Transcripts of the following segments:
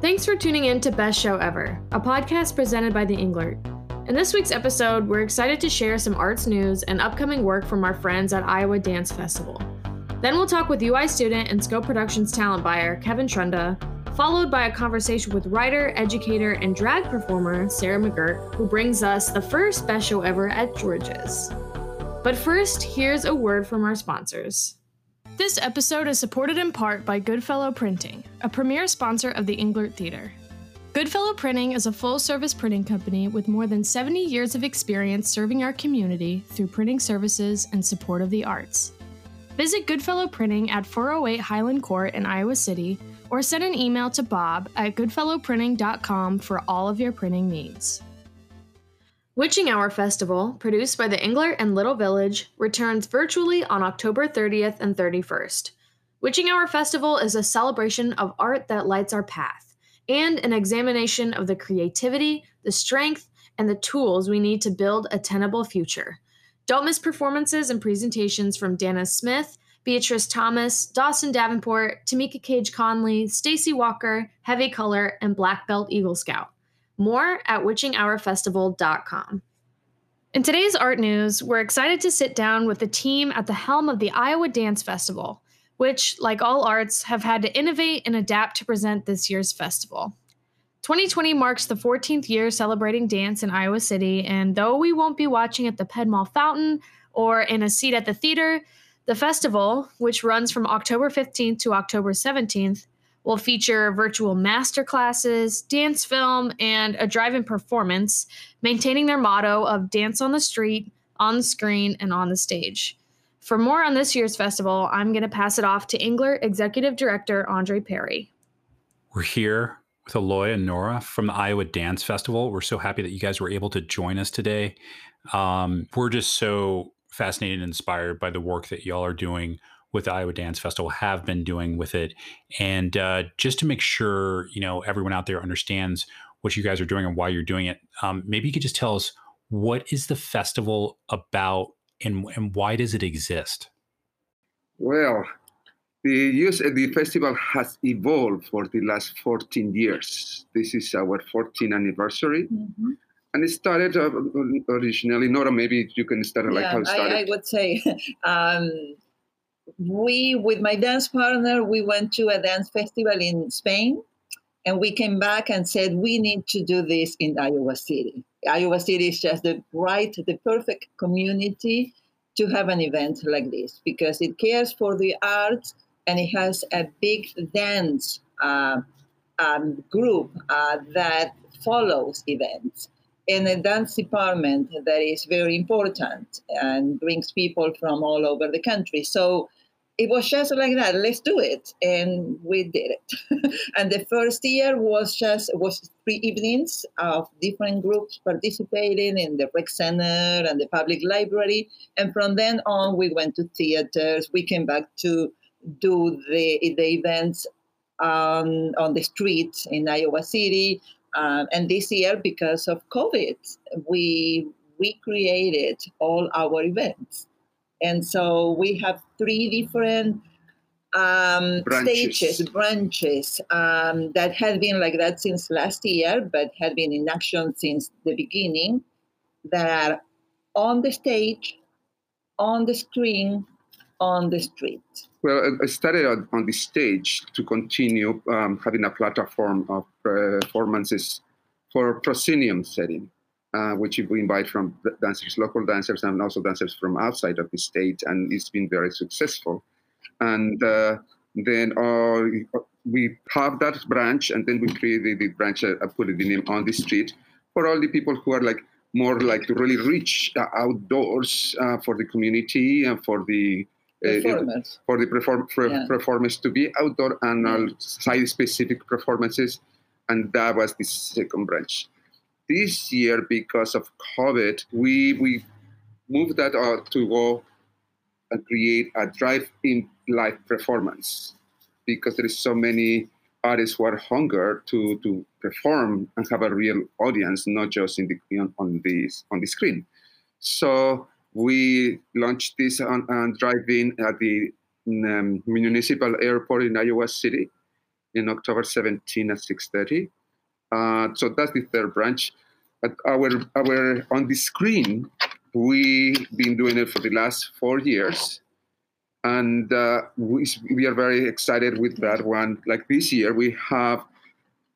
Thanks for tuning in to Best Show Ever, a podcast presented by The Englert. In this week's episode, we're excited to share some arts news and upcoming work from our friends at Iowa Dance Festival. Then we'll talk with UI student and Scope Productions talent buyer Kevin Trunda, followed by a conversation with writer, educator, and drag performer Sarah McGirt, who brings us the first Best Show Ever at George's. But first, here's a word from our sponsors. This episode is supported in part by Goodfellow Printing, a premier sponsor of the Englert Theater. Goodfellow Printing is a full service printing company with more than 70 years of experience serving our community through printing services and support of the arts. Visit Goodfellow Printing at 408 Highland Court in Iowa City or send an email to Bob at goodfellowprinting.com for all of your printing needs. Witching Hour Festival, produced by the Englert and Little Village, returns virtually on October 30th and 31st. Witching Hour Festival is a celebration of art that lights our path and an examination of the creativity, the strength, and the tools we need to build a tenable future. Don't miss performances and presentations from Dana Smith, Beatrice Thomas, Dawson Davenport, Tameka Cage Conley, Stacy Walker, Heavy Color, and Black Belt Eagle Scout. More at witchinghourfestival.com. In today's art news, we're excited to sit down with the team at the helm of the Iowa Dance Festival, which, like all arts, have had to innovate and adapt to present this year's festival. 2020 marks the 14th year celebrating dance in Iowa City, and though we won't be watching at the Ped Mall Fountain or in a seat at the theater, the festival, which runs from October 15th to October 17th, will feature virtual master classes, dance film, and a drive in performance, maintaining their motto of dance on the street, on the screen, and on the stage. For more on this year's festival, I'm going to pass it off to Englert Executive Director Andre Perry. We're here with Eloy and Nora from the Iowa Dance Festival. We're so happy that you guys were able to join us today. Um, we're just so fascinated and inspired by the work that y'all are doing with the Iowa Dance Festival have been doing with it. And uh, just to make sure, you know, everyone out there understands what you guys are doing and why you're doing it, um, maybe you could just tell us what is the festival about and, and why does it exist? Well, the, use, the festival has evolved for the last 14 years. This is our 14th anniversary. Mm-hmm. And it started uh, originally, Nora, maybe you can start like how it started. I, I would say um, we, with my dance partner, we went to a dance festival in Spain, and we came back and said we need to do this in Iowa City. Iowa City is just the right, the perfect community to have an event like this because it cares for the arts and it has a big dance uh, um, group uh, that follows events and a dance department that is very important and brings people from all over the country. So it was just like that let's do it and we did it. And the first year was just was three evenings of different groups participating in the rec center and the public library and from then on we went to theaters. We came back to do the, the events um, on the streets in iowa city um, and this year because of covid we recreated all our events and so we have three different um, branches. stages, branches um, that have been like that since last year, but have been in action since the beginning, that are on the stage, on the screen, on the street. Well, I started on, on the stage to continue um, having a platform of performances for proscenium setting uh, which we invite from dancers, local dancers, and also dancers from outside of the state, and it's been very successful. And uh, then uh, we have that branch, and then we create the, branch, uh, put the name on the street for all the people who are like more like to really reach uh, outdoors uh, for the community and for the performance. for the perform- yeah. performance to be outdoor and yeah. site specific performances, and that was the second branch this year, because of COVID, we we moved that out to go and create a drive-in live performance because there is so many artists who are hunger to to perform and have a real audience, not just in the on the on the screen. So we launched this on, on drive-in at the um, municipal airport in Iowa City, in October 17 at 6:30. Uh, so that's the third branch. Our our on the screen, we've been doing it for the last four years, and uh, we, we are very excited with that one. Like this year, we have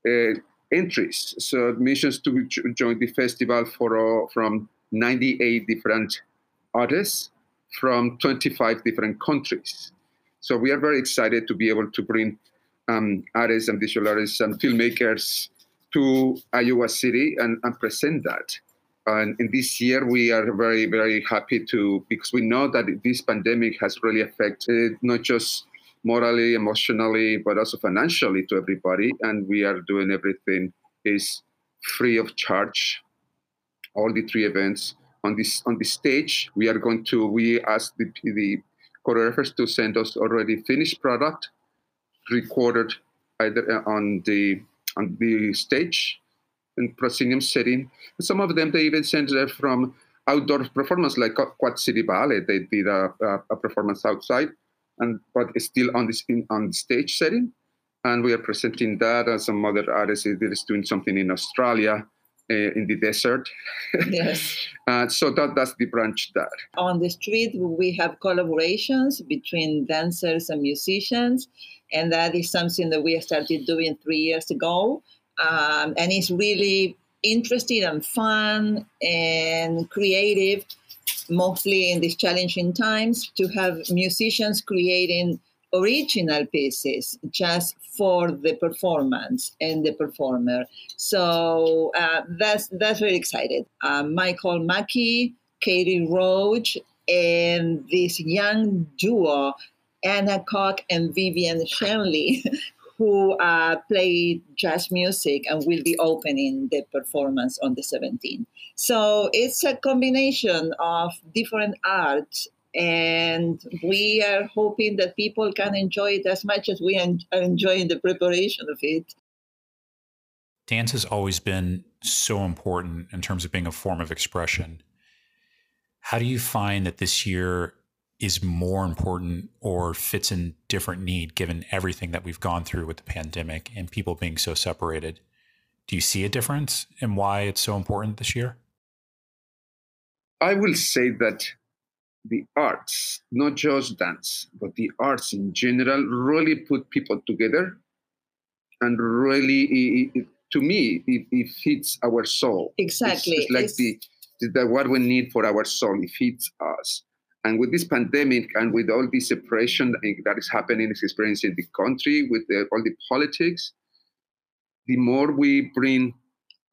uh, entries, so admissions to join the festival for uh, from 98 different artists from 25 different countries. So we are very excited to be able to bring um, artists and visual artists and filmmakers to Iowa City and, and present that. And in this year, we are very, very happy to, because we know that this pandemic has really affected not just morally, emotionally, but also financially to everybody. And we are doing everything is free of charge. All the three events on this on the stage, we are going to we ask the the choreographers to send us already finished product, recorded either uh, on the on the stage in proscenium setting. Some of them they even sent it from outdoor performance, like Quad City Ballet. They did a, a, a performance outside, and but still on this in, on the stage setting. And we are presenting that, and some other artists is doing something in Australia. Uh, in the desert. Yes. uh, so that, that's the branch there. On the street, we have collaborations between dancers and musicians, and that is something that we started doing three years ago. Um, and it's really interesting and fun and creative, mostly in these challenging times, to have musicians creating original pieces just for the performance and the performer. So uh, that's that's very excited. Uh, Michael Mackey, Katie Roach, and this young duo, Anna Koch and Vivian Shenley, who uh, play jazz music and will be opening the performance on the 17th. So it's a combination of different arts and we are hoping that people can enjoy it as much as we are enjoying the preparation of it. Dance has always been so important in terms of being a form of expression. How do you find that this year is more important or fits in different need given everything that we've gone through with the pandemic and people being so separated? Do you see a difference in why it's so important this year? I will say that the arts, not just dance, but the arts in general, really put people together. And really, it, to me, it, it, fits our soul. Exactly. It's, it's like it's... The, the what we need for our soul. It fits us. And with this pandemic and with all this separation that is happening, is experiencing the country, with the, all the politics, the more we bring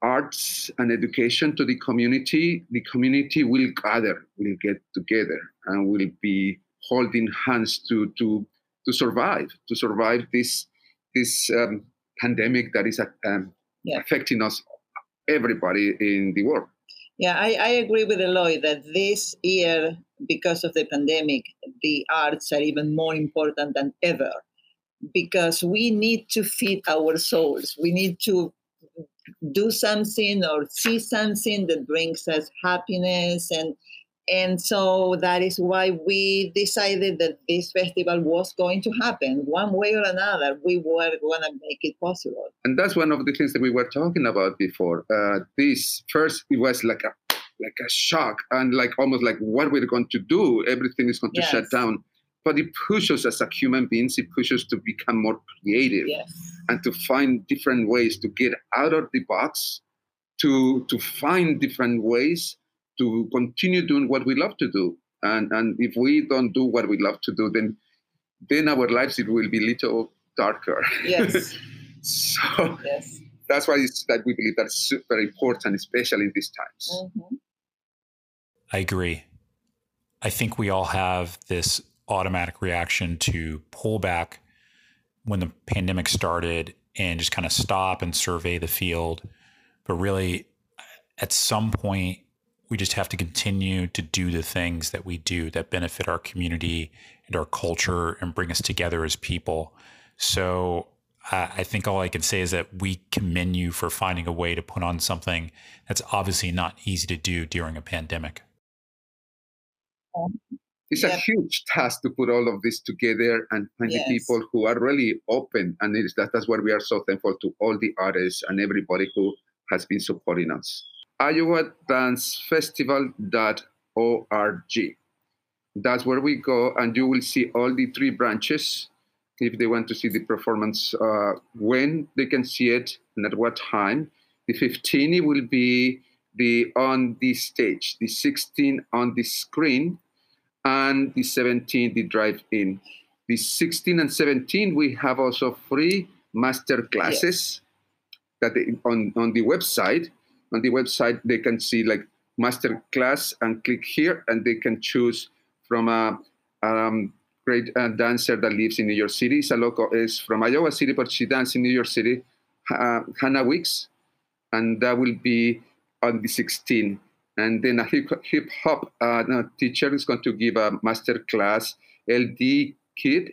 arts and education to the community, the community will gather, will get together, and will be holding hands to to to survive, to survive this this um, pandemic that is um, yeah. affecting us, everybody in the world. Yeah, I, I agree with Eloy that this year, because of the pandemic, the arts are even more important than ever because we need to feed our souls. We need to do something or see something that brings us happiness and and so that is why we decided that this festival was going to happen. One way or another we were going to make it possible. And that's one of the things that we were talking about before. Uh, this first it was like a like a shock and like almost like what we're going to do. Everything is going to yes. shut down. But it pushes us as human beings it pushes us to become more creative yes. and to find different ways to get out of the box to to find different ways to continue doing what we love to do. And and if we don't do what we love to do then then our lives it will be little darker. Yes. So yes. that's why it's that we believe that's super important especially in these times. Mm-hmm. i agree. I think we all have this automatic reaction to pull back when the pandemic started and just kind of stop and survey the field. But really, at some point, we just have to continue to do the things that we do that benefit our community and our culture and bring us together as people. So uh, I think all I can say is that we commend you for finding a way to put on something that's obviously not easy to do during a pandemic. It's a huge task to put all of this together and find yes. the people who are really open. And it is that, that's where we are so thankful to all the artists and everybody who has been supporting us. Iowa Dance Festival.org. That's where we go, and you will see all the three branches. If they want to see the performance, uh, when they can see it and at what time. The 15 will be the on the stage, the 16 on the screen, and the 17 the drive-in. The 16 and 17 we have also free master classes yes. that they, on on the website. On the website they can see like master class and click here and they can choose from a um, great uh, dancer that lives in New York City. It's a local is from Iowa City, but she dances in New York City. Uh, Hannah Weeks, and that will be on the 16th. And then a hip, hip hop uh, teacher is going to give a master class, LD Kid.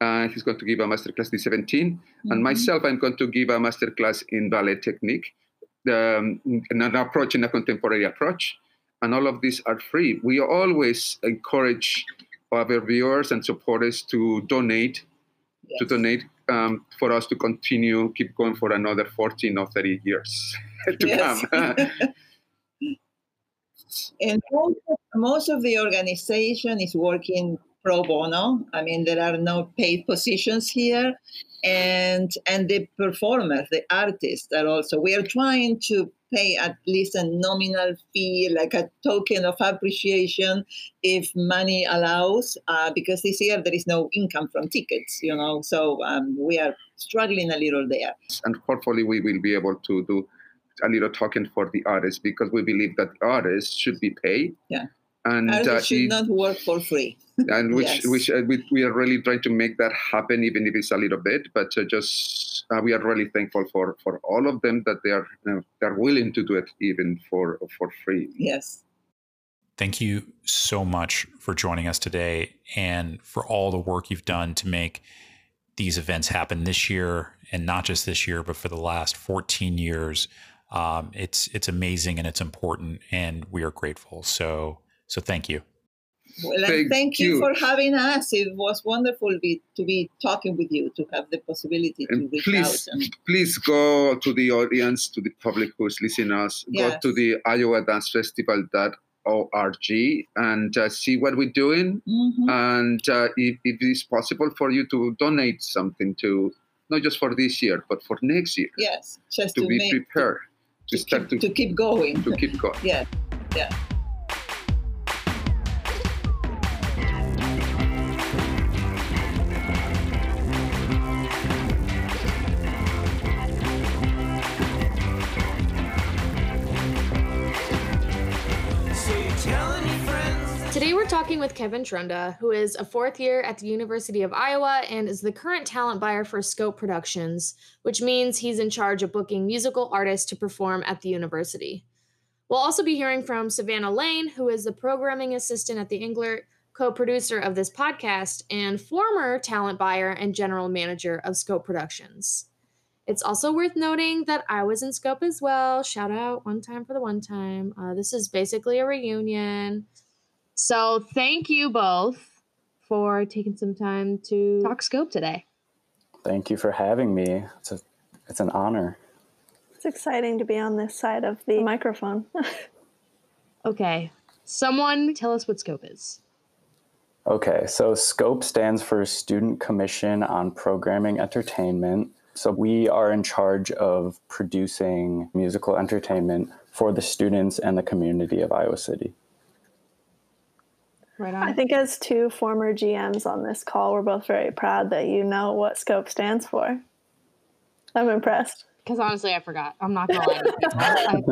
Uh, he's going to give a master class the 17th. Mm-hmm. And myself, I'm going to give a master class in ballet technique, um, an approach in a contemporary approach. And all of these are free. We always encourage our viewers and supporters to donate, yes. to donate um, for us to continue, keep going for another 14 or 30 years to come. and most of, most of the organization is working pro bono. I mean, there are no paid positions here, and and the performers, the artists, are also. We are trying to pay at least a nominal fee, like a token of appreciation, if money allows, uh, because this year there is no income from tickets. You know, so um, we are struggling a little there. And hopefully, we will be able to do a little token for the artists because we believe that artists should be paid. Yeah. And artists uh, should it, not work for free. and which yes. which uh, we, we are really trying to make that happen, even if it's a little bit. But uh, just uh, we are really thankful for for all of them that they are they're willing to do it even for for free. Yes. Thank you so much for joining us today and for all the work you've done to make these events happen this year and not just this year, but for the last 14 years. Um, it's it's amazing and it's important, and we are grateful. So so thank you. Well, thank, thank you. you. for having us. It was wonderful be, to be talking with you, to have the possibility to reach please, out. And... Please go to the audience, to the public who's listening us. Yes. Go to the Iowa Dance Festival.org and uh, see what we're doing. Mm-hmm. And uh, if, if it's possible for you to donate something to, not just for this year, but for next year. Yes, just to, to be make, prepared to, to start keep, to, to keep going. To keep going. yeah, yeah. Talking with Kevin Trunda, who is a fourth year at the University of Iowa and is the current talent buyer for Scope Productions, which means he's in charge of booking musical artists to perform at the university. We'll also be hearing from Savannah Lane, who is the programming assistant at the Englert, co producer of this podcast, and former talent buyer and general manager of Scope Productions. It's also worth noting that I was in Scope as well. Shout out one time for the one time. Uh, this is basically a reunion. So thank you both for taking some time to talk scope today. Thank you for having me. It's a it's an honor. It's exciting to be on this side of the microphone. okay. Someone tell us what scope is. Okay, so SCOPE stands for Student Commission on Programming Entertainment. So we are in charge of producing musical entertainment for the students and the community of Iowa City. Right on. I think as two former GMs on this call, we're both very proud that you know what SCOPE stands for. I'm impressed. Because honestly, I forgot. I'm not gonna lie. I,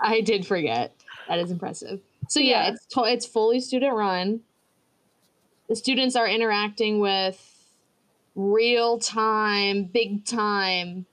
I, did forget. That is impressive. So yeah, yeah. it's to, it's fully student run. The students are interacting with real time, big time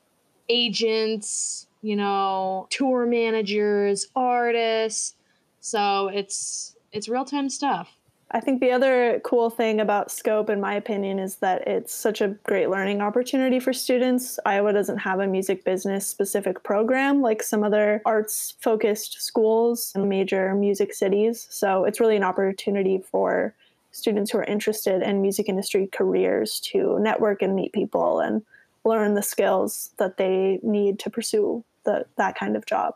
agents, you know, tour managers, artists. So it's it's real time stuff. I think the other cool thing about Scope, in my opinion, is that it's such a great learning opportunity for students. Iowa doesn't have a music business specific program like some other arts focused schools in major music cities. So it's really an opportunity for students who are interested in music industry careers to network and meet people and learn the skills that they need to pursue the, that kind of job.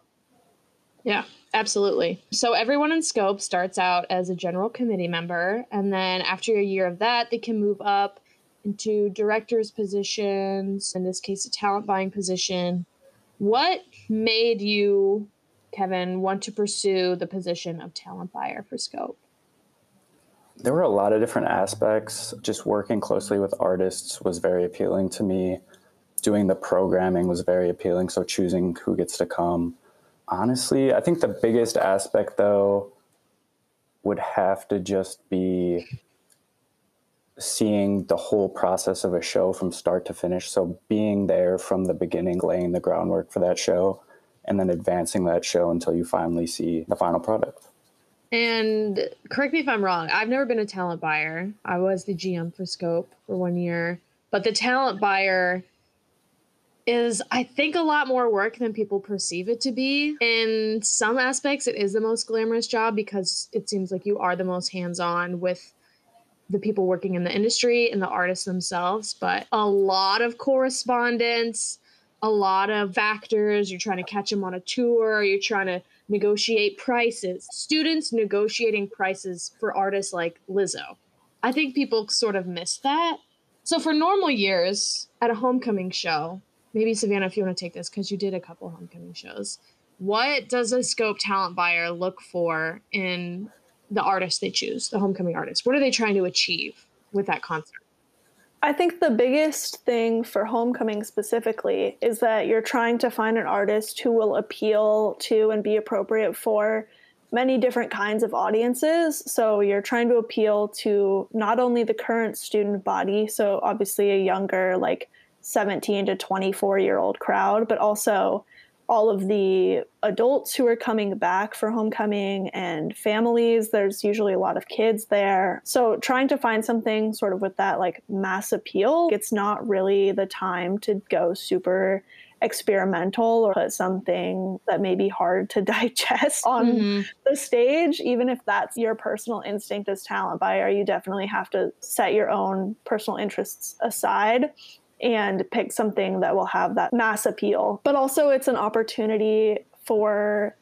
Yeah, absolutely. So everyone in Scope starts out as a general committee member, and then after a year of that, they can move up into director's positions, in this case, a talent buying position. What made you, Kevin, want to pursue the position of talent buyer for Scope? There were a lot of different aspects. Just working closely with artists was very appealing to me. Doing the programming was very appealing. So choosing who gets to come. Honestly, I think the biggest aspect, though, would have to just be seeing the whole process of a show from start to finish. So being there from the beginning, laying the groundwork for that show, and then advancing that show until you finally see the final product. And correct me if I'm wrong, I've never been a talent buyer. I was the GM for Scope for one year, but the talent buyer is I think a lot more work than people perceive it to be. In some aspects it is the most glamorous job because it seems like you are the most hands-on with the people working in the industry and the artists themselves, but a lot of correspondence, a lot of factors. You're trying to catch them on a tour, you're trying to negotiate prices. Students negotiating prices for artists like Lizzo. I think people sort of miss that. So for normal years at a homecoming show, maybe Savannah, if you want to take this because you did a couple homecoming shows, what does a scope talent buyer look for in the artist they choose, the homecoming artist? What are they trying to achieve with that concert? I think the biggest thing for homecoming specifically is that you're trying to find an artist who will appeal to and be appropriate for many different kinds of audiences. So you're trying to appeal to not only the current student body, so obviously a younger, like 17 to 24 year old crowd, but also all of the adults who are coming back for homecoming and families. There's usually a lot of kids there. So trying to find something sort of with that like mass appeal, it's not really the time to go super experimental or put something that may be hard to digest on mm-hmm. the stage even if that's your personal instinct as talent buyer you definitely have to set your own personal interests aside and pick something that will have that mass appeal. But also, it's an opportunity for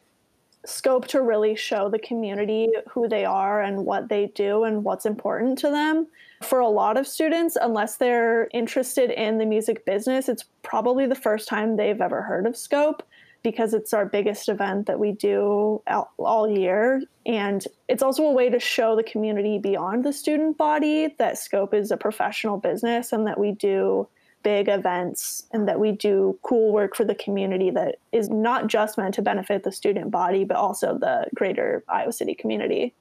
Scope to really show the community who they are and what they do and what's important to them. For a lot of students, unless they're interested in the music business, it's probably the first time they've ever heard of Scope because it's our biggest event that we do all year. And it's also a way to show the community beyond the student body that Scope is a professional business and that we do big events and that we do cool work for the community that is not just meant to benefit the student body, but also the greater Iowa City community.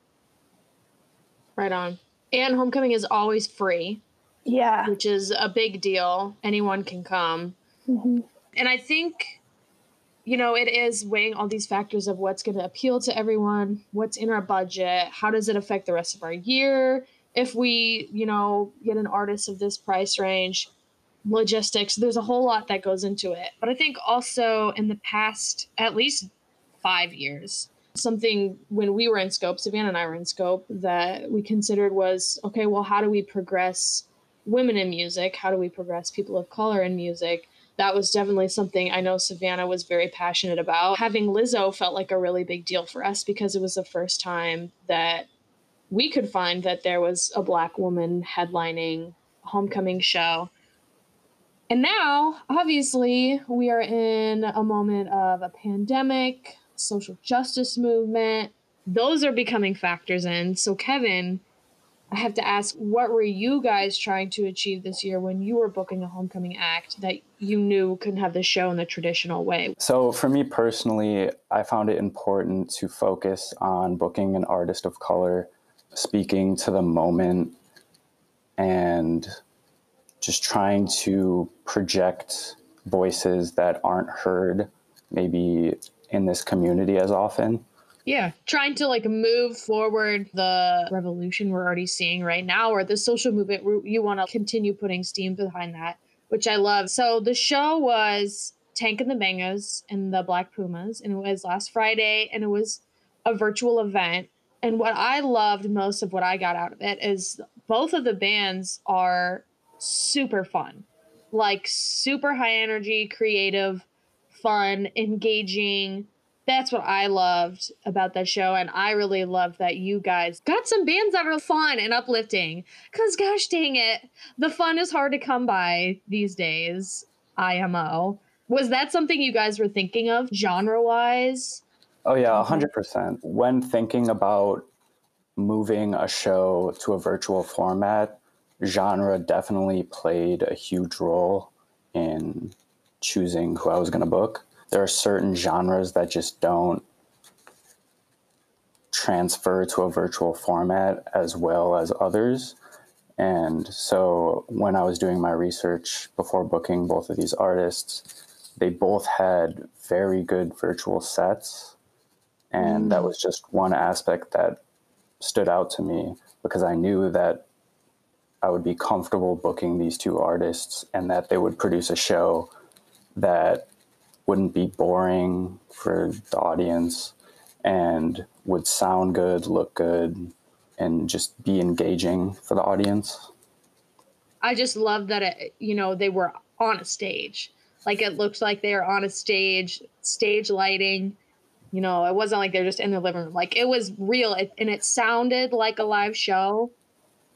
Right on. And homecoming is always free. Yeah. Which is a big deal. Anyone can come. Mm-hmm. And I think, you know, it is weighing all these factors of what's going to appeal to everyone, what's in our budget, how does it affect the rest of our year. If we, you know, get an artist of this price range, logistics. There's a whole lot that goes into it. But I think also in the past, at least five years, something when we were in scope, Savannah and I were in scope, that we considered was okay, well, how do we progress women in music? How do we progress people of color in music? That was definitely something I know Savannah was very passionate about. Having Lizzo felt like a really big deal for us because it was the first time that we could find that there was a black woman headlining homecoming show and now, obviously, we are in a moment of a pandemic, social justice movement. Those are becoming factors in. So, Kevin, I have to ask, what were you guys trying to achieve this year when you were booking a homecoming act that you knew couldn't have the show in the traditional way? So, for me personally, I found it important to focus on booking an artist of color, speaking to the moment, and just trying to project voices that aren't heard maybe in this community as often. Yeah, trying to like move forward the revolution we're already seeing right now, or the social movement. You want to continue putting steam behind that, which I love. So the show was Tank and the Bangas and the Black Pumas, and it was last Friday, and it was a virtual event. And what I loved most of what I got out of it is both of the bands are super fun. Like super high energy, creative, fun, engaging. That's what I loved about that show. And I really loved that you guys got some bands that are fun and uplifting. Because, gosh dang it, the fun is hard to come by these days. IMO. Was that something you guys were thinking of genre wise? Oh, yeah, 100%. When thinking about moving a show to a virtual format, genre definitely played a huge role in choosing who I was going to book. There are certain genres that just don't transfer to a virtual format as well as others. And so when I was doing my research before booking both of these artists, they both had very good virtual sets. And that mm. was just one aspect that stood out to me because I knew that I would be comfortable booking these two artists and that they would produce a show that wouldn't be boring for the audience and would sound good, look good, and just be engaging for the audience. I just love that it, you know, they were on a stage. Like it looked like they were on a stage, stage lighting. You know, it wasn't like they're just in the living room. Like it was real it, and it sounded like a live show.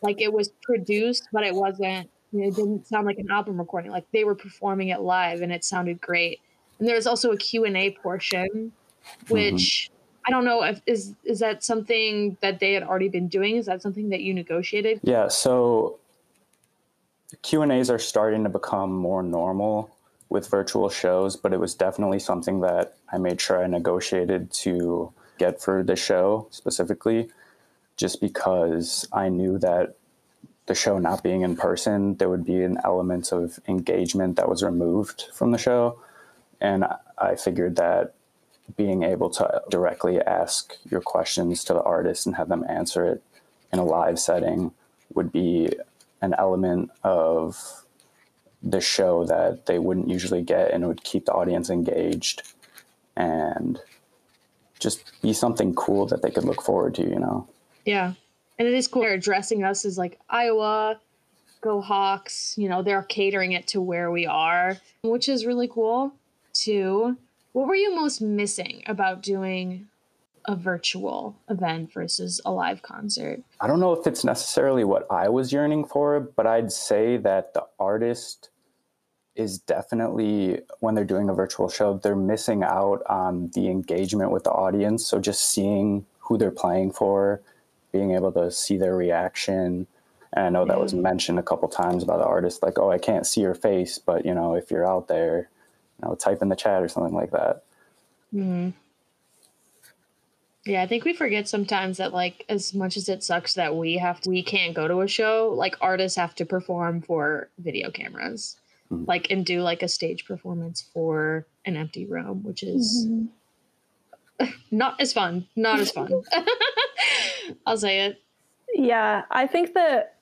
Like it was produced, but it wasn't, it didn't sound like an album recording. Like they were performing it live and it sounded great. And there's also a Q&A portion, mm-hmm. which I don't know if is is that something that they had already been doing? Is that something that you negotiated? Yeah, so Q and A's are starting to become more normal with virtual shows, but it was definitely something that I made sure I negotiated to get for the show specifically, just because I knew that the show not being in person, there would be an element of engagement that was removed from the show. And I figured that being able to directly ask your questions to the artist and have them answer it in a live setting would be an element of the show that they wouldn't usually get and would keep the audience engaged and just be something cool that they could look forward to, you know? Yeah. And it is cool. They're addressing us as like Iowa, go Hawks. You know, they're catering it to where we are, which is really cool too. What were you most missing about doing a virtual event versus a live concert? I don't know if it's necessarily what I was yearning for, but I'd say that the artist is definitely when they're doing a virtual show, they're missing out on the engagement with the audience. So just seeing who they're playing for, being able to see their reaction. And I know that was mentioned a couple times by the artist, like, oh, I can't see your face, but you know, if you're out there, you know, type in the chat or something like that. Mm-hmm. Yeah, I think we forget sometimes that like as much as it sucks that we have to, we can't go to a show, like artists have to perform for video cameras. Mm-hmm. Like and do like a stage performance for an empty room, which is mm-hmm. not as fun. Not as fun. I'll say it. Yeah, I think that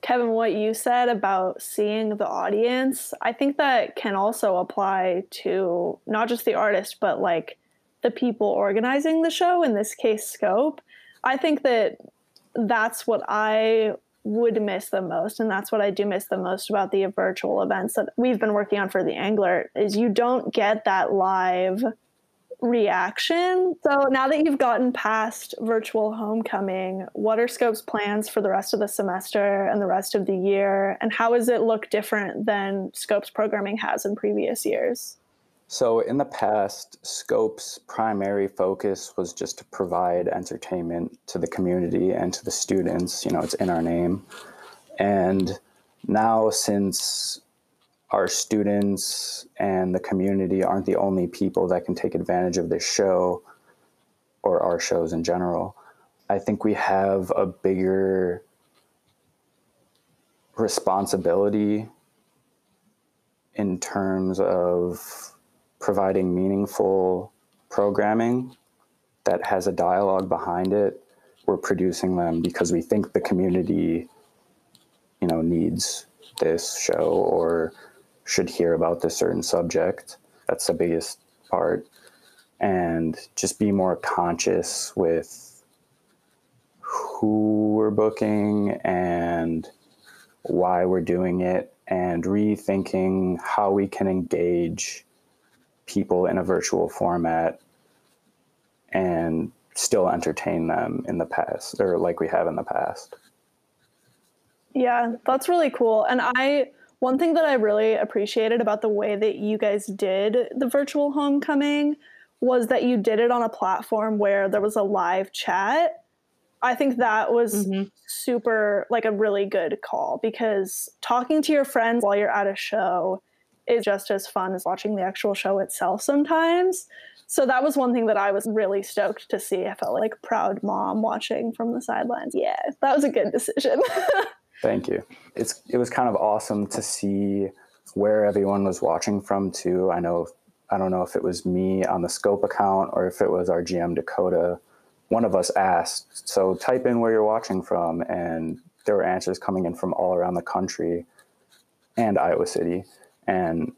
Kevin, what you said about seeing the audience, I think that can also apply to not just the artist, but like the people organizing the show, in this case, Scope. I think that that's what I would miss the most and that's what i do miss the most about the virtual events that we've been working on for the Englert is you don't get that live reaction. So now that you've gotten past virtual homecoming, what are Scope's plans for the rest of the semester and the rest of the year? And how does it look different than Scope's programming has in previous years? So, in the past, Scope's primary focus was just to provide entertainment to the community and to the students. You know, it's in our name. And now, since our students and the community aren't the only people that can take advantage of this show or our shows in general. I think we have a bigger responsibility in terms of providing meaningful programming that has a dialogue behind it. We're producing them because we think the community, you know, needs this show or should hear about this certain subject. That's the biggest part. And just be more conscious with who we're booking and why we're doing it and rethinking how we can engage people in a virtual format and still entertain them in the past or like we have in the past. Yeah, that's really cool. And I one thing that I really appreciated about the way that you guys did the virtual homecoming was that you did it on a platform where there was a live chat. I think that was mm-hmm. super like a really good call because talking to your friends while you're at a show is just as fun as watching the actual show itself sometimes. So that was one thing that I was really stoked to see. I felt like a proud mom watching from the sidelines. Yeah, that was a good decision. Thank you. It's it was kind of awesome to see where everyone was watching from too. I know I don't know if it was me on the scope account or if it was our GM Dakota. One of us asked, so type in where you're watching from and there were answers coming in from all around the country and Iowa City. And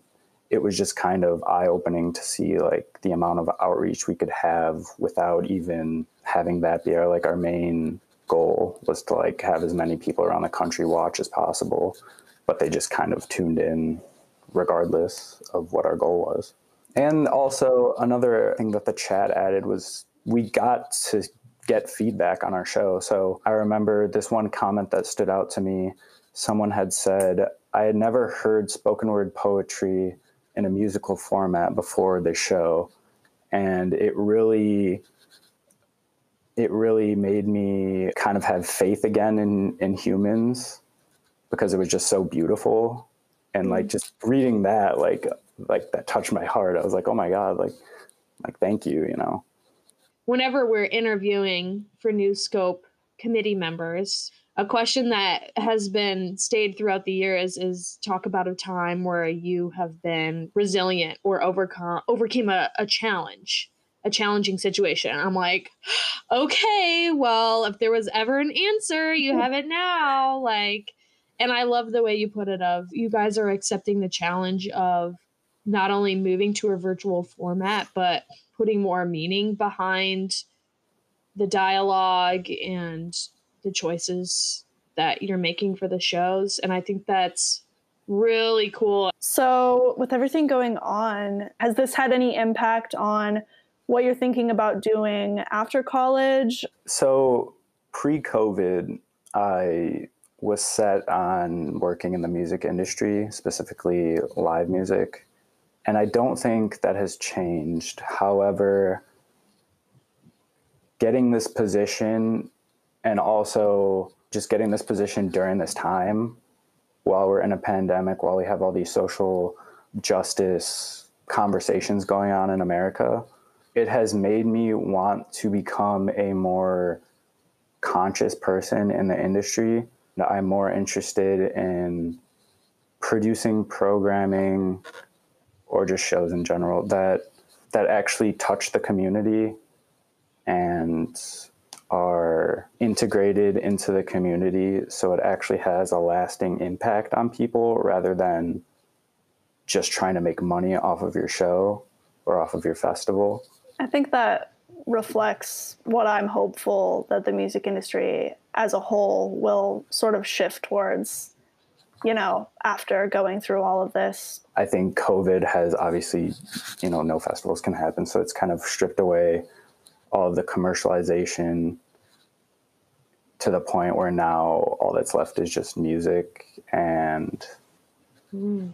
it was just kind of eye opening to see like the amount of outreach we could have without even having that be our like our main goal was to like have as many people around the country watch as possible, but they just kind of tuned in regardless of what our goal was. And also another thing that the chat added was we got to get feedback on our show. So I remember this one comment that stood out to me. Someone had said, I had never heard spoken word poetry in a musical format before the show. And it really it really made me kind of have faith again in in humans because it was just so beautiful. And like mm. just reading that like like that touched my heart. I was like oh my god like like thank you you know? Whenever we're interviewing for new scope committee members a question that has been stayed throughout the years is is talk about a time where you have been resilient or overcome overcame a, a challenge a challenging situation. I'm like, okay, well, if there was ever an answer, you have it now. Like, and I love the way you put it of you guys are accepting the challenge of not only moving to a virtual format, but putting more meaning behind the dialogue and the choices that you're making for the shows. And I think that's really cool. So, with everything going on, has this had any impact on what you're thinking about doing after college? So, pre COVID, I was set on working in the music industry, specifically live music. And I don't think that has changed. However, getting this position and also just getting this position during this time while we're in a pandemic, while we have all these social justice conversations going on in America, it has made me want to become a more conscious person in the industry. I'm more interested in producing programming or just shows in general that that actually touch the community and are integrated into the community so it actually has a lasting impact on people rather than just trying to make money off of your show or off of your festival. I think that reflects what I'm hopeful that the music industry as a whole will sort of shift towards, you know, after going through all of this. I think COVID has obviously, you know, no festivals can happen. So it's kind of stripped away all of the commercialization to the point where now all that's left is just music and mm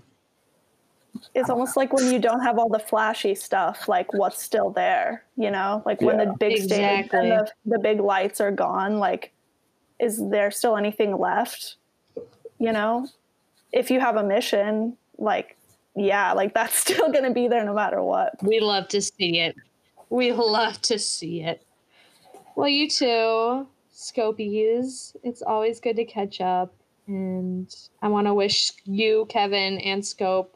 it's almost like when you don't have all the flashy stuff like what's still there you know? Like when the big exactly. stage and the, the big lights are gone like is there still anything left you know? If you have a mission like yeah like that's still going to be there no matter what. We love to see it. We love to see it. Well you too scopies. It's always good to catch up and i want to wish you kevin and scope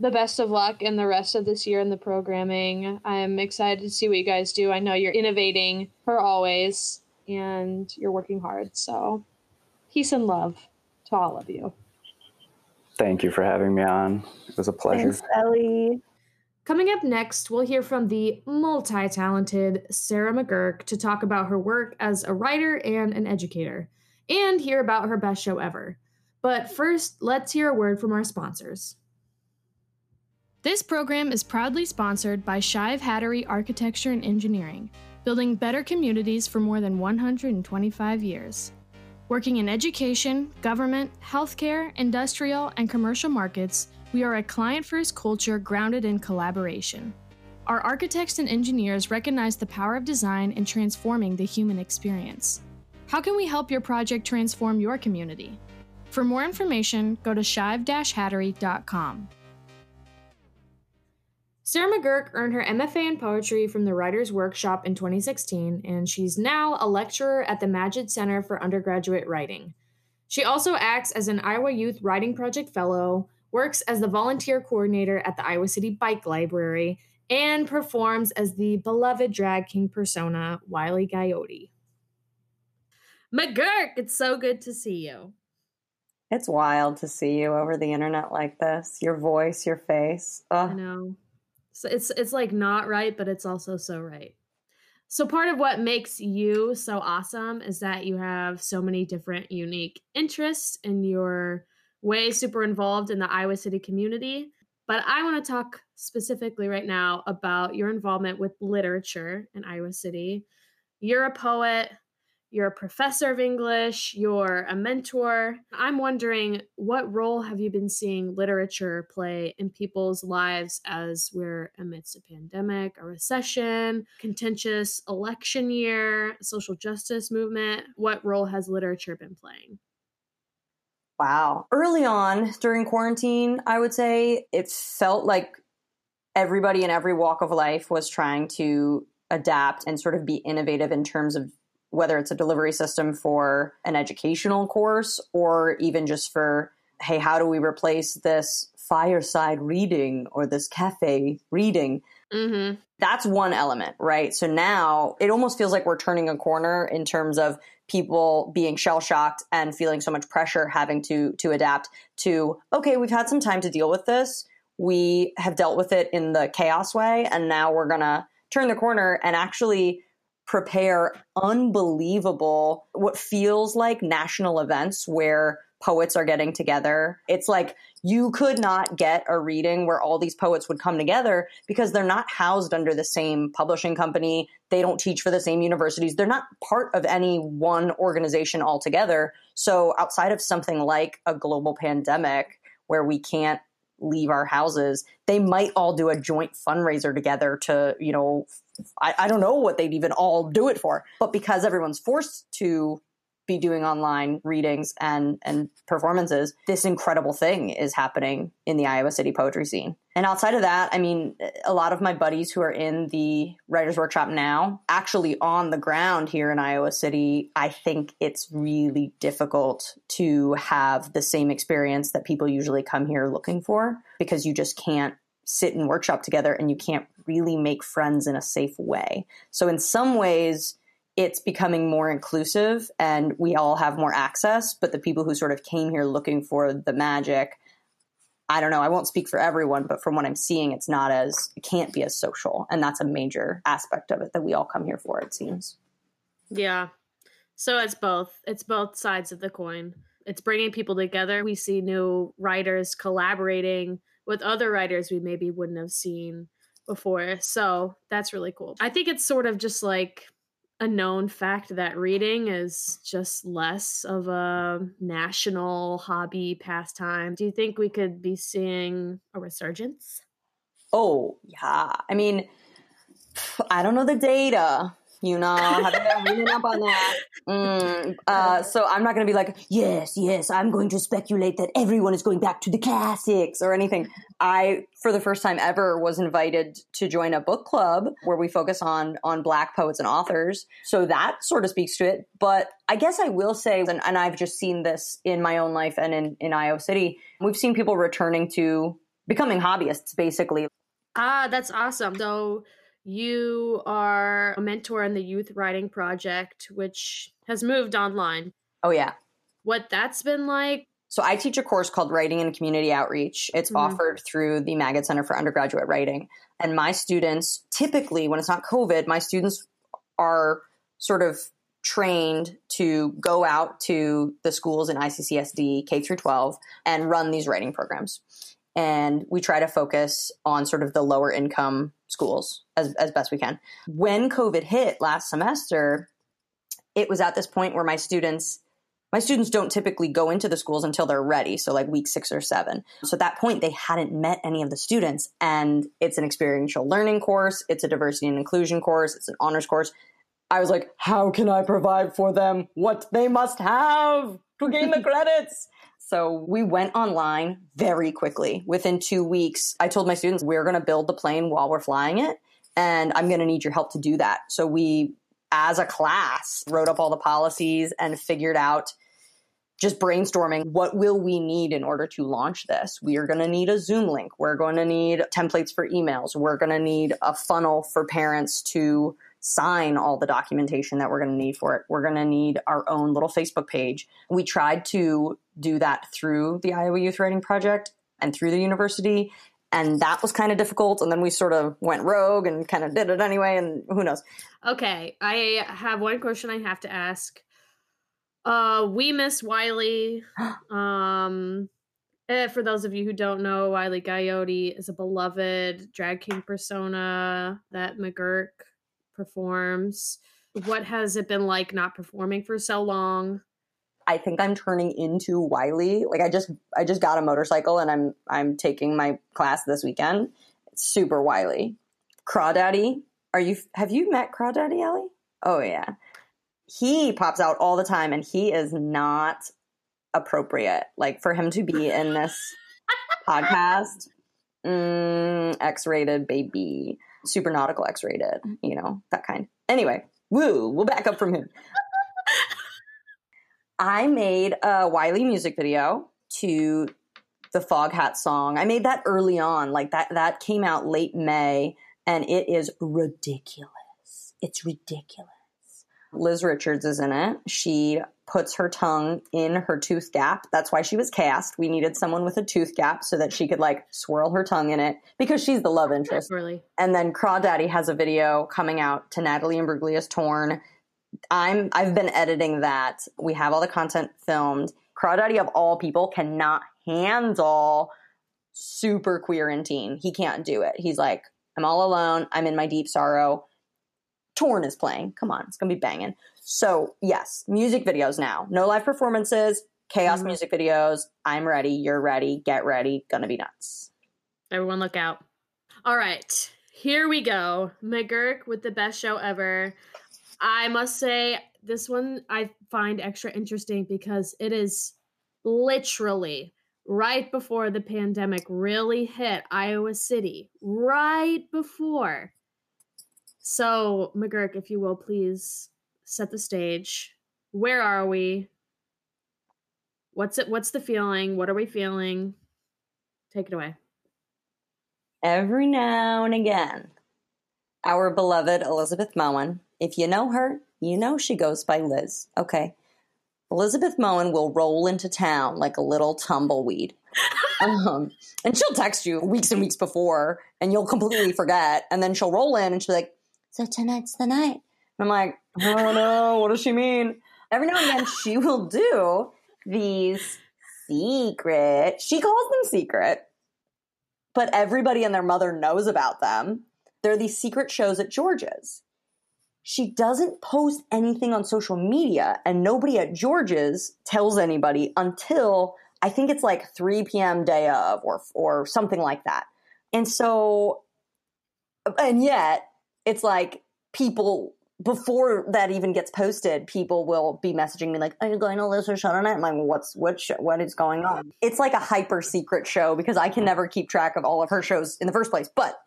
the best of luck in the rest of this year in the programming. I'm excited to see what you guys do. I know you're innovating for always and you're working hard. So, peace and love to all of you. Thank you for having me on. It was a pleasure. Thanks, Ellie. Coming up next, we'll hear from the multi talented Sarah McGurk to talk about her work as a writer and an educator, and hear about her best show ever. But first, let's hear a word from our sponsors. This program is proudly sponsored by Shive Hattery Architecture and Engineering, building better communities for more than 125 years. Working in education, government, healthcare, industrial, and commercial markets, we are a client first culture grounded in collaboration. Our architects and engineers recognize the power of design in transforming the human experience. How can we help your project transform your community? For more information, go to shive-hattery.com. Sarah McGurk earned her MFA in poetry from the Writers' Workshop in 2016, and she's now a lecturer at the Magid Center for Undergraduate Writing. She also acts as an Iowa Youth Writing Project Fellow, works as the volunteer coordinator at the Iowa City Bike Library, and performs as the beloved drag king persona, Wiley Coyote. McGurk, it's so good to see you. It's wild to see you over the internet like this. Your voice, your face. Ugh. I know. So it's it's like not right, but it's also so right. So part of what makes you so awesome is that you have so many different unique interests and you're way super involved in the Iowa City community. But I want to talk specifically right now about your involvement with literature in Iowa City. You're a poet, you're a professor of English, you're a mentor. I'm wondering what role have you been seeing literature play in people's lives as we're amidst a pandemic, a recession, contentious election year, social justice movement? What role has literature been playing? Wow. Early on during quarantine, I would say it felt like everybody in every walk of life was trying to adapt and sort of be innovative in terms of whether it's a delivery system for an educational course or even just for, hey, how do we replace this fireside reading or this cafe reading? Mm-hmm. That's one element, right? So now it almost feels like we're turning a corner in terms of people being shell shocked and feeling so much pressure having to to adapt to okay we've had some time to deal with this we have dealt with it in the chaos way and now we're going to turn the corner and actually prepare unbelievable what feels like national events where poets are getting together. It's like you could not get a reading where all these poets would come together because they're not housed under the same publishing company. They don't teach for the same universities. They're not part of any one organization altogether. So outside of something like a global pandemic where we can't leave our houses, they might all do a joint fundraiser together to, you know, I, I don't know what they'd even all do it for. But because everyone's forced to be doing online readings and and performances this incredible thing is happening in the iowa city poetry scene and outside of that i mean a lot of my buddies who are in the writers workshop now actually on the ground here in iowa city i think it's really difficult to have the same experience that people usually come here looking for because you just can't sit and workshop together and you can't really make friends in a safe way so in some ways it's becoming more inclusive and we all have more access. But the people who sort of came here looking for the magic, I don't know, I won't speak for everyone, but from what I'm seeing, it's not as, it can't be as social. And that's a major aspect of it that we all come here for, it seems. Yeah. So it's both. It's both sides of the coin. It's bringing people together. We see new writers collaborating with other writers we maybe wouldn't have seen before. So that's really cool. I think it's sort of just like a known fact that reading is just less of a national hobby pastime. Do you think we could be seeing a resurgence? Oh, yeah. I mean, I don't know the data, you know, reading up on that. Mm, uh, so I'm not going to be like, yes, yes, I'm going to speculate that everyone is going back to the classics or anything. I, for the first time ever, was invited to join a book club where we focus on on Black poets and authors. So that sort of speaks to it. But I guess I will say, and, and I've just seen this in my own life and in in Iowa City, we've seen people returning to becoming hobbyists, basically. Ah, that's awesome. So you are a mentor in the Youth Writing Project, which has moved online. Oh, yeah. What that's been like? So, I teach a course called Writing and Community Outreach. It's mm-hmm. offered through the Magid Center for Undergraduate Writing. And my students, typically, when it's not COVID, my students are sort of trained to go out to the schools in ICCSD K through 12 and run these writing programs. And we try to focus on sort of the lower income schools as, as best we can. When COVID hit last semester, it was at this point where my students my students don't typically go into the schools until they're ready so like week six or seven. So at that point they hadn't met any of the students and it's an experiential learning course it's a diversity and inclusion course it's an honors course. I was like how can i provide for them what they must have to gain the credits so we went online very quickly. Within two weeks i told my students we're going to build the plane while we're flying it and i'm going to need your help to do that. So we as a class wrote up all the policies and figured out just brainstorming what will we need in order to launch this? We are going to need a zoom link. We're going to need templates for emails. We're going to need a funnel for parents to sign all the documentation that we're going to need for it we're going to need our own little facebook page we tried to do that through the iowa youth writing project and through the university and that was kind of difficult and then we sort of went rogue and kind of did it anyway and who knows Okay, I have one question I have to ask. Uh, we miss Wiley. um, eh, for those of you who don't know, Wiley Coyote is a beloved drag king persona that McGurk performs. What has it been like not performing for so long? I think I'm turning into Wiley. Like I just I just got a motorcycle and I'm I'm taking my class this weekend. It's super Wiley. Crawdaddy are you have you met Crawdaddy Ellie? Oh yeah. He pops out all the time and he is not appropriate. Like for him to be in this podcast, mm, X-rated baby, super nautical X-rated, you know, that kind. Anyway, woo, we'll back up from him. I made a Wiley music video to the Foghat song. I made that early on, like that that came out late May and it is ridiculous. It's ridiculous. Liz Richards is in it. She puts her tongue in her tooth gap. That's why she was cast. We needed someone with a tooth gap so that she could like swirl her tongue in it because she's the love interest. Really? And then Crawdaddy has a video coming out to Natalie Imbruglia's Torn. I'm I've been editing that. We have all the content filmed. Crawdaddy of all people cannot handle super queer and teen. He can't do it. He's like, I'm all alone. I'm in my deep sorrow. Torn is playing. Come on, it's gonna be banging. So yes, music videos now. No live performances. Chaos mm-hmm. music videos. I'm ready. You're ready. Get ready. Gonna be nuts. Everyone, look out. All right, here we go. McGurk with the best show ever. I must say, this one I find extra interesting because it is literally right before the pandemic really hit Iowa City, right before. So, McGurk, if you will, please set the stage. Where are we? What's it? What's the feeling? What are we feeling? Take it away. Every now and again, our beloved Elizabeth Moen. If you know her, you know she goes by Liz. Okay. Elizabeth Moen will roll into town like a little tumbleweed. um, and she'll text you weeks and weeks before, and you'll completely forget. And then she'll roll in and she'll be like, So tonight's the night. And I'm like, Oh no, what does she mean? Every now and then she will do these secret, she calls them secret, but everybody and their mother knows about them. They're these secret shows at George's she doesn't post anything on social media and nobody at George's tells anybody until I think it's like 3 p.m. day of or or something like that. And so and yet it's like people before that even gets posted, people will be messaging me like, "Are you going to listen show tonight?" I'm like, "What's what? Show, what is going on?" It's like a hyper secret show because I can never keep track of all of her shows in the first place. But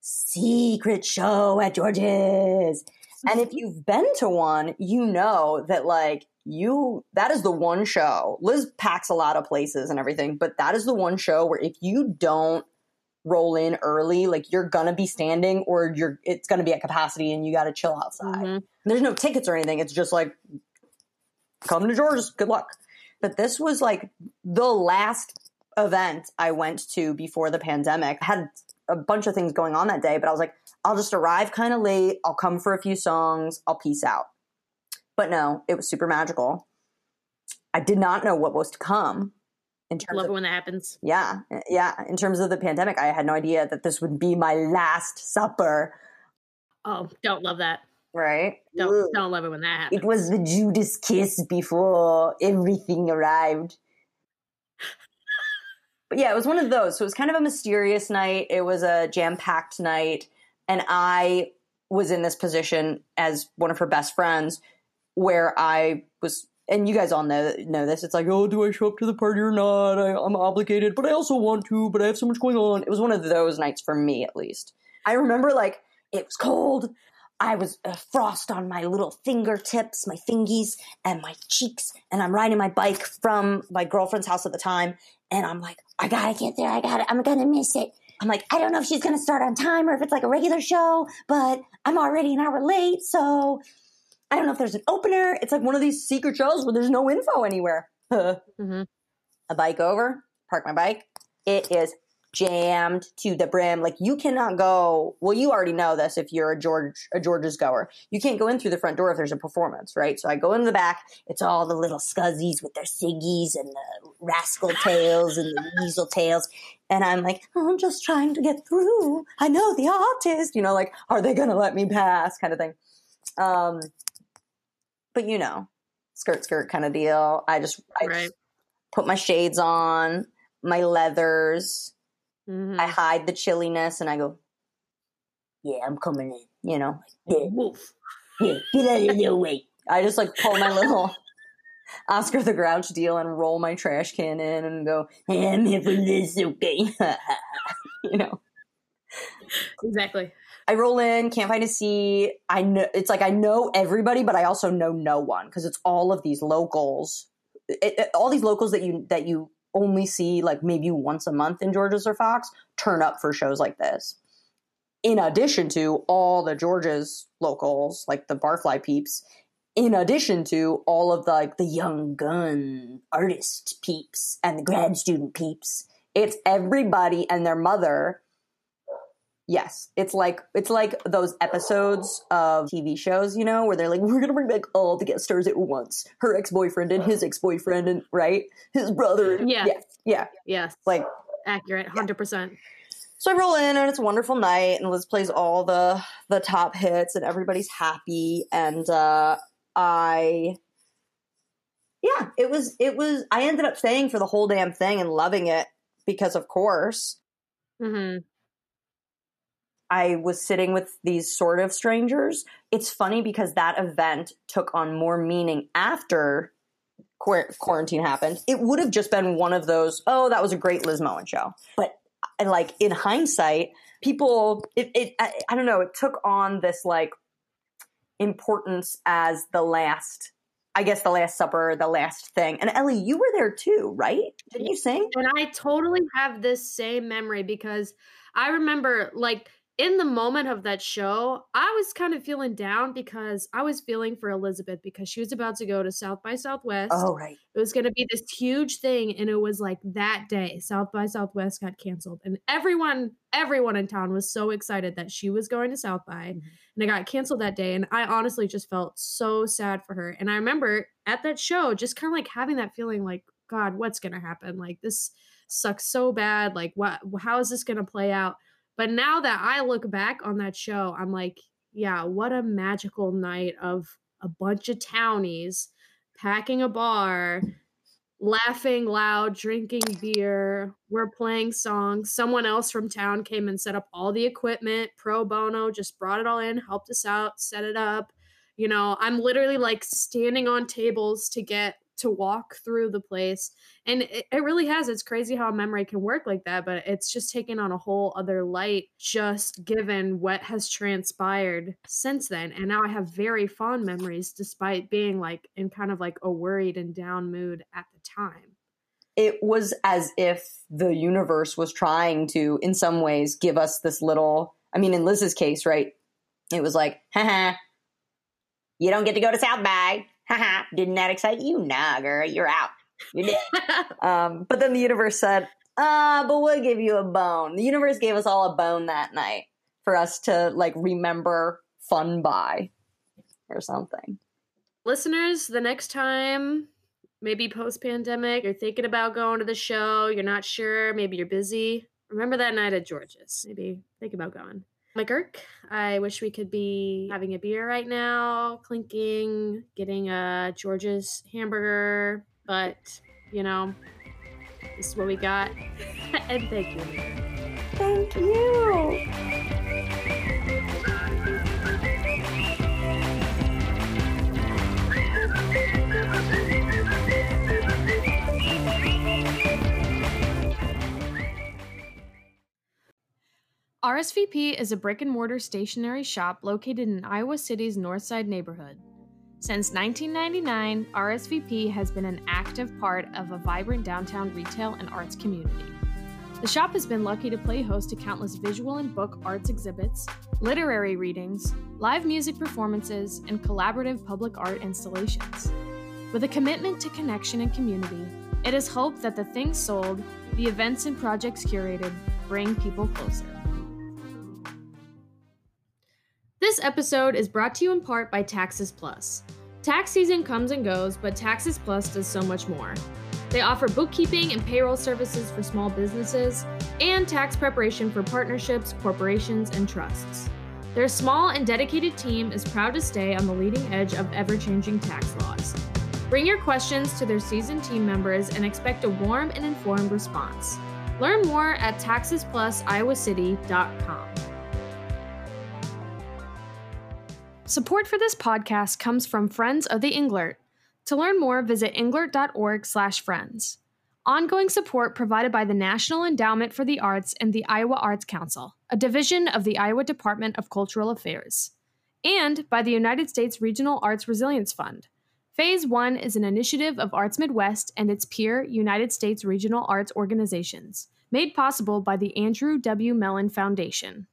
secret show at George's, and if mm-hmm. you've been to one, you know that like you that is the one show. Liz packs a lot of places and everything, but that is the one show where if you don't roll in early, like you're gonna be standing or you're it's gonna be at capacity and you gotta chill outside. Mm-hmm. There's no tickets or anything. It's just like come to George's, good luck. But this was like the last event I went to before the pandemic. I had a bunch of things going on that day, but I was like, I'll just arrive kind of late. I'll come for a few songs. I'll peace out. But no, it was super magical. I did not know what was to come in terms Love of it when that happens. yeah, eh, yeah. In terms of the pandemic, I had no idea that this would be my last supper. Oh, don't love that. Right? Don't don't love it when that happens. It was the Judas kiss before everything arrived. But yeah, it was one of those. So it was kind of a mysterious night. It was a jam packed night. And I was in this position as one of her best friends where I was, and you guys all know, know this. It's like, oh, do I show up to the party or not? I, I'm obligated, but I also want to, but I have so much going on. It was one of those nights for me, at least. I remember like it was cold. I was uh, frost on my little fingertips, my fingies, and my cheeks. And I'm riding my bike from my girlfriend's house at the time. And I'm like, I gotta get there. I gotta, I'm gonna miss it. I'm like, I don't know if she's gonna start on time or if it's like a regular show, but I'm already an hour late. So I don't know if there's an opener. It's like one of these secret shows where there's no info anywhere. hmm a bike over, park my bike. It is jammed to the brim. Like you cannot go. Well, you already know this if you're a George a George's goer. You can't go in through the front door if there's a performance, right? So I go in the back. It's all the little scuzzies with their ciggies and the rascal tails and the weasel tails. And I'm like, "Oh, I'm just trying to get through. I know the artist. You know, like, are they going to let me pass? Kind of thing. Um, but you know, skirt skirt kind of deal. I just, I Right. just put my shades on, my leathers. hmm I hide the chilliness and I go, yeah, I'm coming in. You know, yeah, Wolf. yeah, get out of the way. I just like pull my little Oscar the Grouch deal and roll my trash can in and go, hey, I'm here for this, okay? you know, Exactly. I roll in, can't find a seat. I know it's like I know everybody, but I also know no one because it's all of these locals, it, it- all these locals that you that you only see like maybe once a month in George's or Fox turn up for shows like this. In addition to all the George's locals, like the Barfly peeps, in addition to all of the like the young gun artist peeps and the grad student peeps, it's everybody and their mother Yes, it's like it's like those episodes of TV shows, you know, where they're like, "We're gonna bring back all the guest stars at once." Her ex boyfriend and his ex boyfriend, and right, his brother. Yeah. yeah, yeah. Yes. Like, accurate. Hundred percent. so I roll in, and it's a wonderful night, and Liz plays all the the top hits, and everybody's happy, and uh I, yeah, it was it was. I ended up staying for the whole damn thing and loving it because, of course, hmm I was sitting with these sort of strangers. It's funny because that event took on more meaning after quar- quarantine happened. It would have just been one of those, oh, that was a great Liz Moen show. But like in hindsight, people, it, it I, I don't know, it took on this like importance as the last, I guess the last supper, the last thing. And Ellie, you were there too, right? Didn't you sing? And I totally have this same memory because I remember, like, in the moment of that show, I was kind of feeling down because I was feeling for Elizabeth because she was about to go to South by Southwest. Oh, right. It was going to be this huge thing. And it was like that day, South by Southwest got canceled. And everyone, everyone in town was so excited that she was going to South by. Mhm. And it got canceled that day. And I honestly just felt so sad for her. And I remember at that show, just kind of like having that feeling like, God, what's going to happen? Like, this sucks so bad. Like, what, how is this going to play out? But now that I look back on that show, I'm like, yeah, what a magical night of a bunch of townies packing a bar, laughing loud, drinking beer. We're playing songs. Someone else from town came and set up all the equipment pro bono, just brought it all in, helped us out, set it up. You know, I'm literally like standing on tables to get to walk through the place. And it, it really has. It's crazy how a memory can work like that, but it's just taken on a whole other light just given what has transpired since then. And now I have very fond memories despite being like in kind of like a worried and down mood at the time. it was as if the universe was trying to, in some ways, give us this little. I mean, in Liz's case, right? It was like, haha, you don't get to go to South by. Haha, didn't that excite you? Nah, girl, you're out. You're dead. um, but then the universe said, ah, but we'll give you a bone. The universe gave us all a bone that night for us to like remember fun by or something. Listeners, the next time, maybe post pandemic, you're thinking about going to the show, you're not sure, maybe you're busy. Remember that night at George's. Maybe think about going. McGurk, I wish we could be having a beer right now, clinking, getting a George's hamburger, but you know, this is what we got. and thank you. Thank you. RSVP is a brick and mortar stationery shop located in Iowa City's Northside neighborhood. Since 1999, RSVP has been an active part of a vibrant downtown retail and arts community. The shop has been lucky to play host to countless visual and book arts exhibits, literary readings, live music performances, and collaborative public art installations. With a commitment to connection and community, it is hoped that the things sold, the events and projects curated, bring people closer. This episode is brought to you in part by Taxes Plus. Tax season comes and goes, but Taxes Plus does so much more. They offer bookkeeping and payroll services for small businesses and tax preparation for partnerships, corporations, and trusts. Their small and dedicated team is proud to stay on the leading edge of ever changing tax laws. Bring your questions to their seasoned team members and expect a warm and informed response. Learn more at taxesplusiowacity.com. Support for this podcast comes from Friends of the Englert. To learn more, visit englert.org/friends. Ongoing support provided by the National Endowment for the Arts and the Iowa Arts Council, a division of the Iowa Department of Cultural Affairs, and by the United States Regional Arts Resilience Fund. Phase 1 is an initiative of Arts Midwest and its peer United States Regional Arts organizations, made possible by the Andrew W. Mellon Foundation.